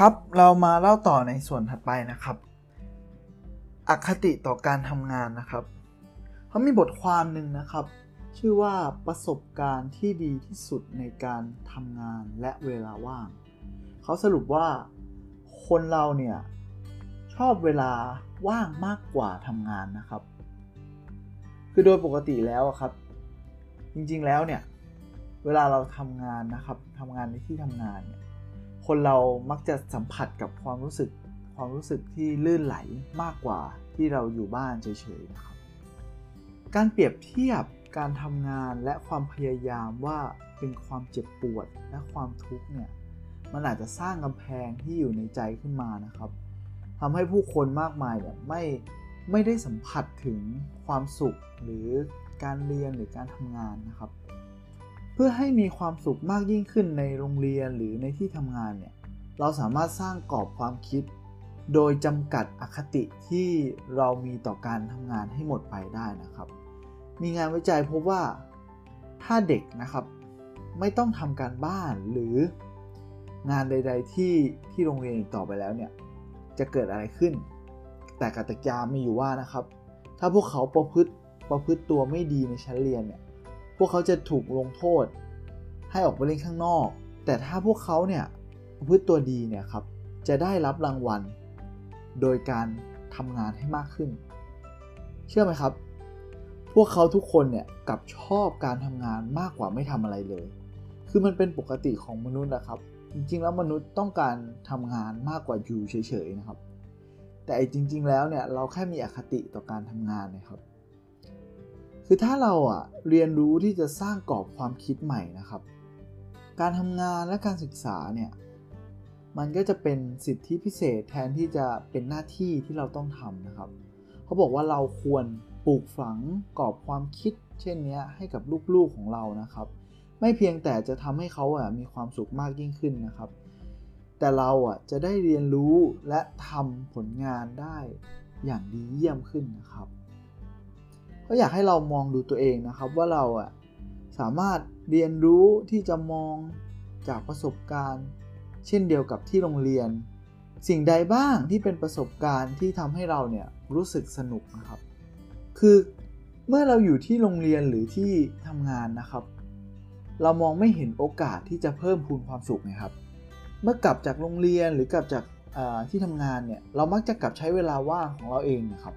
ครับเรามาเล่าต่อในส่วนถัดไปนะครับ อคติต่อการทำงานนะครับเขามีบทความหนึ่งนะครับ ชื่อว่าประสบการณ์ที่ดีที่สุดในการทำงานและเวลาว่าง เขาสรุปว่าคนเราเนี่ยชอบเวลาว่างมากกว่าทำงานนะครับ คือโดยปกติแล้วครับ จริงๆแล้วเนี่ยเวลาเราทำงานนะครับทำงานในที่ทำงานเนี่ย คนเรามักจะสัมผัสกับความรู้สึก ความรู้สึกที่ลื่นไหลมากกว่าที่เราอยู่บ้านเฉยๆนะครับ การเปรียบเทียบการทำงานและความพยายามว่าเป็นความเจ็บปวดและความทุกข์เนี่ยมันอาจจะสร้างกำแพงที่อยู่ในใจขึ้นมานะครับทำให้ผู้คนมากมายเนี่ยไม่ไม่ได้สัมผัสถึงความสุขหรือการเรียนหรือการทำงานนะครับ เพื่อให้มีความสุขมากยิ่งขึ้นในโรงเรียนหรือในที่ทำงานเนี่ยเราสามารถสร้างกรอบความคิด โดยจำกัดอคติที่เรามีต่อการทำงานให้หมดไปได้นะครับ มีงานวิจัยพบว่าถ้าเด็กนะครับไม่ต้องทำการบ้านหรืองานใด ๆ ที่ที่โรงเรียนอีกต่อไปแล้วเนี่ยจะเกิดอะไรขึ้น แต่กติกามีอยู่ว่านะครับ ถ้าพวกเขาประพฤติประพฤติตัวไม่ดีในชั้นเรียนเนี่ย พวกเขาจะถูกลงโทษ ให้ออกไปเล่นข้างนอก แต่ถ้าพวกเขาเนี่ยพฤติตัวดีเนี่ยครับจะได้รับรางวัล โดยการทำงานให้มากขึ้น เชื่อไหมครับ พวกเขาทุกคนเนี่ยกับชอบการทำงานมากกว่าไม่ทำอะไรเลย คือมันเป็นปกติของมนุษย์นะครับ จริงๆ แล้วมนุษย์ต้องการทำงานมากกว่าอยู่เฉยๆนะครับ แต่จริง ๆ แล้วเนี่ยเราแค่มีอคติต่อการทำงานนะครับ คือถ้าเราอะเรียนรู้ที่จะสร้างกรอบความคิดใหม่นะครับ การทำงานและการศึกษาเนี่ยมันก็จะเป็นสิทธิพิเศษแทนที่จะเป็นหน้าที่ที่เราต้องทำนะครับ เขาบอกว่าเราควรปลูกฝังกรอบความคิด เช่นนี้ให้กับลูกๆของเรานะครับ ไม่เพียงแต่จะทำให้เขาอะมีความสุขมากยิ่งขึ้นนะครับ แต่เราอะจะได้เรียนรู้และทำผลงานได้อย่างดีเยี่ยมขึ้นนะครับ ก็อยากให้เรามองดูตัวเองนะครับว่าเราอะสามารถเรียนรู้ที่จะมองจากประสบการณ์ เช่นเดียวกับที่โรงเรียน สิ่งใดบ้างที่เป็นประสบการณ์ที่ทำให้เราเนี่ยรู้สึกสนุกนะครับ คือเมื่อเราอยู่ที่โรงเรียนหรือที่ทำงานนะครับ เรามองไม่เห็นโอกาสที่จะเพิ่มพูนความสุขนะครับ เมื่อกลับจากโรงเรียนหรือกลับจากที่ทำงานเนี่ยเรามักจะกลับใช้เวลาว่างของเราเองนะครับ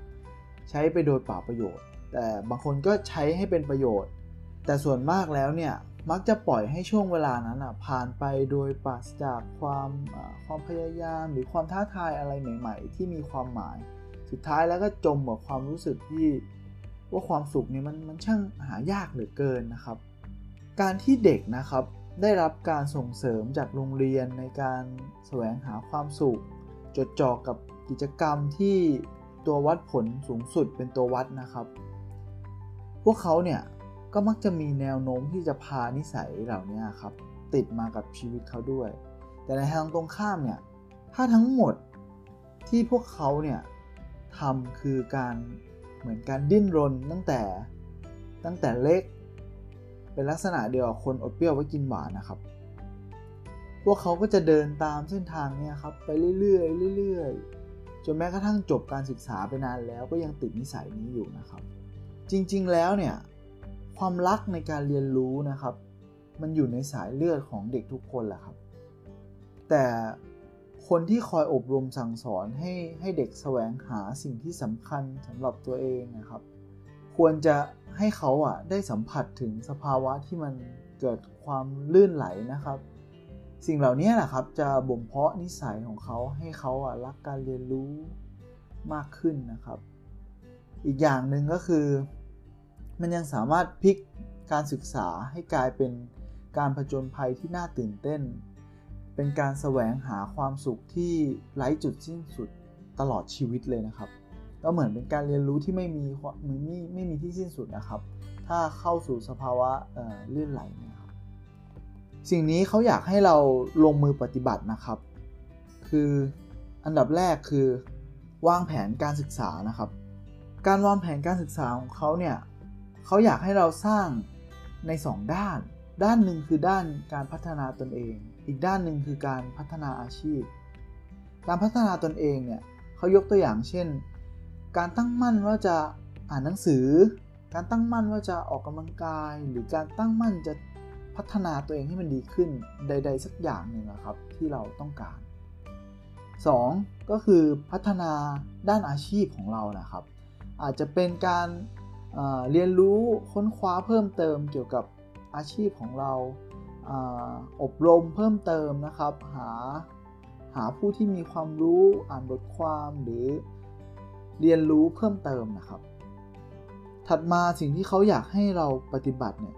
ใช้ไปโดยเปล่าประโยชน์ แต่บางคนก็ใช้ให้เป็นประโยชน์ แต่ส่วนมากแล้วเนี่ยมักจะปล่อยให้ช่วงเวลานั้นอะผ่านไปโดยปราศจากความความพยายามหรือความท้าทายอะไรใหม่ ๆ ที่มีความหมาย สุดท้ายแล้วก็จมกับความรู้สึกที่ว่าความสุขนี่มันมันช่างหายากเหลือเกินนะครับ การที่เด็กนะครับได้รับการส่งเสริมจากโรงเรียนในการแสวงหาความสุข จดจ่อกับกิจกรรมที่ตัววัดผลสูงสุดเป็นตัววัดนะครับ วกเขาเนี่ยก็มักจะมีแนวโน้มที่จะพานิสัยเหล่านี้ครับติดมากับชีวิตเขาด้วย แต่ในทางตรงข้ามเนี่ยถ้าทั้งหมดที่พวกเขาเนี่ยทำคือการเหมือนการดิ้นรนตั้งแต่ตั้งแต่เล็ก เป็นลักษณะเดียวกับคนอดเปรี้ยวไว้กินหวานนะครับ พวกเขาก็จะเดินตามเส้นทางเนี้ครับไปเรื่อยๆเรื่อยๆจนแม้กระทั่งจบการศึกษาไปนานแล้วก็ยังติดนิสัยนี้อยู่นะครับ จริงๆแล้วเนี่ยความรักในการเรียนรู้นะครับ มันอยู่ในสายเลือดของเด็กทุกคนแหละครับ แต่คนที่คอยอบรมสั่งสอนให้ให้เด็กแสวงหาสิ่งที่สำคัญสำหรับตัวเองนะครับ ควรจะให้เขาอะได้สัมผัสถึงสภาวะที่มันเกิดความลื่นไหลนะครับ สิ่งเหล่านี้แหละครับจะบ่มเพาะนิสัยของเขาให้เขาอะรักการเรียนรู้มากขึ้นนะครับ อีกอย่างหนึ่งก็คือ มันยังสามารถพลิกการศึกษาให้กลายเป็นการผจญภัยที่น่าตื่นเต้น เป็นการแสวงหาความสุขที่ไร้จุดสิ้นสุดตลอดชีวิตเลยนะครับ ก็เหมือนเป็นการเรียนรู้ที่ไม่มีไม่มีไม่มีที่สิ้นสุดนะครับ ถ้าเข้าสู่สภาวะเลื่อนไหลนะครับ สิ่งนี้เขาอยากให้เราลงมือปฏิบัตินะครับ คืออันดับแรกคือวางแผนการศึกษานะครับ การวางแผนการศึกษาของเขาเนี่ย เขาอยากให้เราสร้างใน 2 ด้าน ด้านหนึ่งคือด้านการพัฒนาตนเอง อีกด้านหนึ่งคือการพัฒนาอาชีพ การพัฒนาตนเองเนี่ยเขายกตัวอย่างเช่น การตั้งมั่นว่าจะอ่านหนังสือ การตั้งมั่นว่าจะออกกำลังกาย หรือการตั้งมั่นจะพัฒนาตัวเองให้มันดีขึ้นใด ๆ สักอย่างหนึ่งนะครับที่เราต้องการ 2. ก็คือพัฒนาด้านอาชีพของเรานะครับ อาจจะเป็นการ เรียนรู้ค้นคว้าเพิ่มเติมเกี่ยวกับอาชีพของเราอบรมเพิ่มเติมนะครับ หาหาผู้ที่มีความรู้อ่านบทความหรือเรียนรู้เพิ่มเติมนะครับ ถัดมาสิ่งที่เขาอยากให้เราปฏิบัติเนี่ย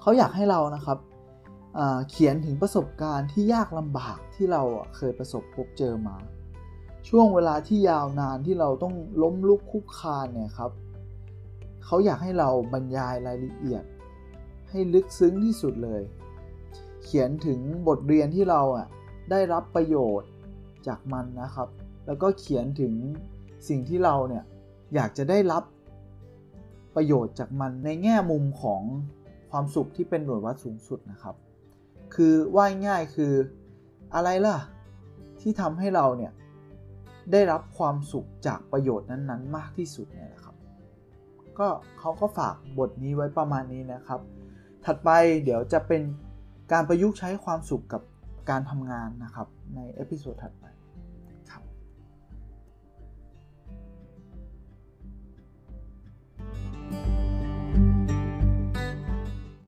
เขาอยากให้เรานะครับเขียนถึงประสบการณ์ที่ยากลำบากที่เราเคยประสบพบเจอมา ช่วงเวลาที่ยาวนานที่เราต้องล้มลุกคุกคานเนี่ยครับ เขาอยากให้เราบรรยายรายละเอียด ให้ลึกซึ้งที่สุดเลย เขียนถึงบทเรียนที่เราอะได้รับประโยชน์จากมันนะครับ แล้วก็เขียนถึงสิ่งที่เราเนี่ยอยากจะได้รับประโยชน์จากมันในแง่มุมของความสุขที่เป็นหน่วยวัดสูงสุดนะครับ คือว่าง่ายคืออะไรล่ะ ที่ทำให้เราเนี่ยได้รับความสุขจากประโยชน์นั้นๆ มากที่สุดเนี่ยนะครับ ก็เขาก็ฝากบทนี้ไว้ประมาณนี้นะครับ ถัดไปเดี๋ยวจะเป็นการประยุกต์ใช้ความสุขกับการทำงานนะครับ ใน episode ถัดไป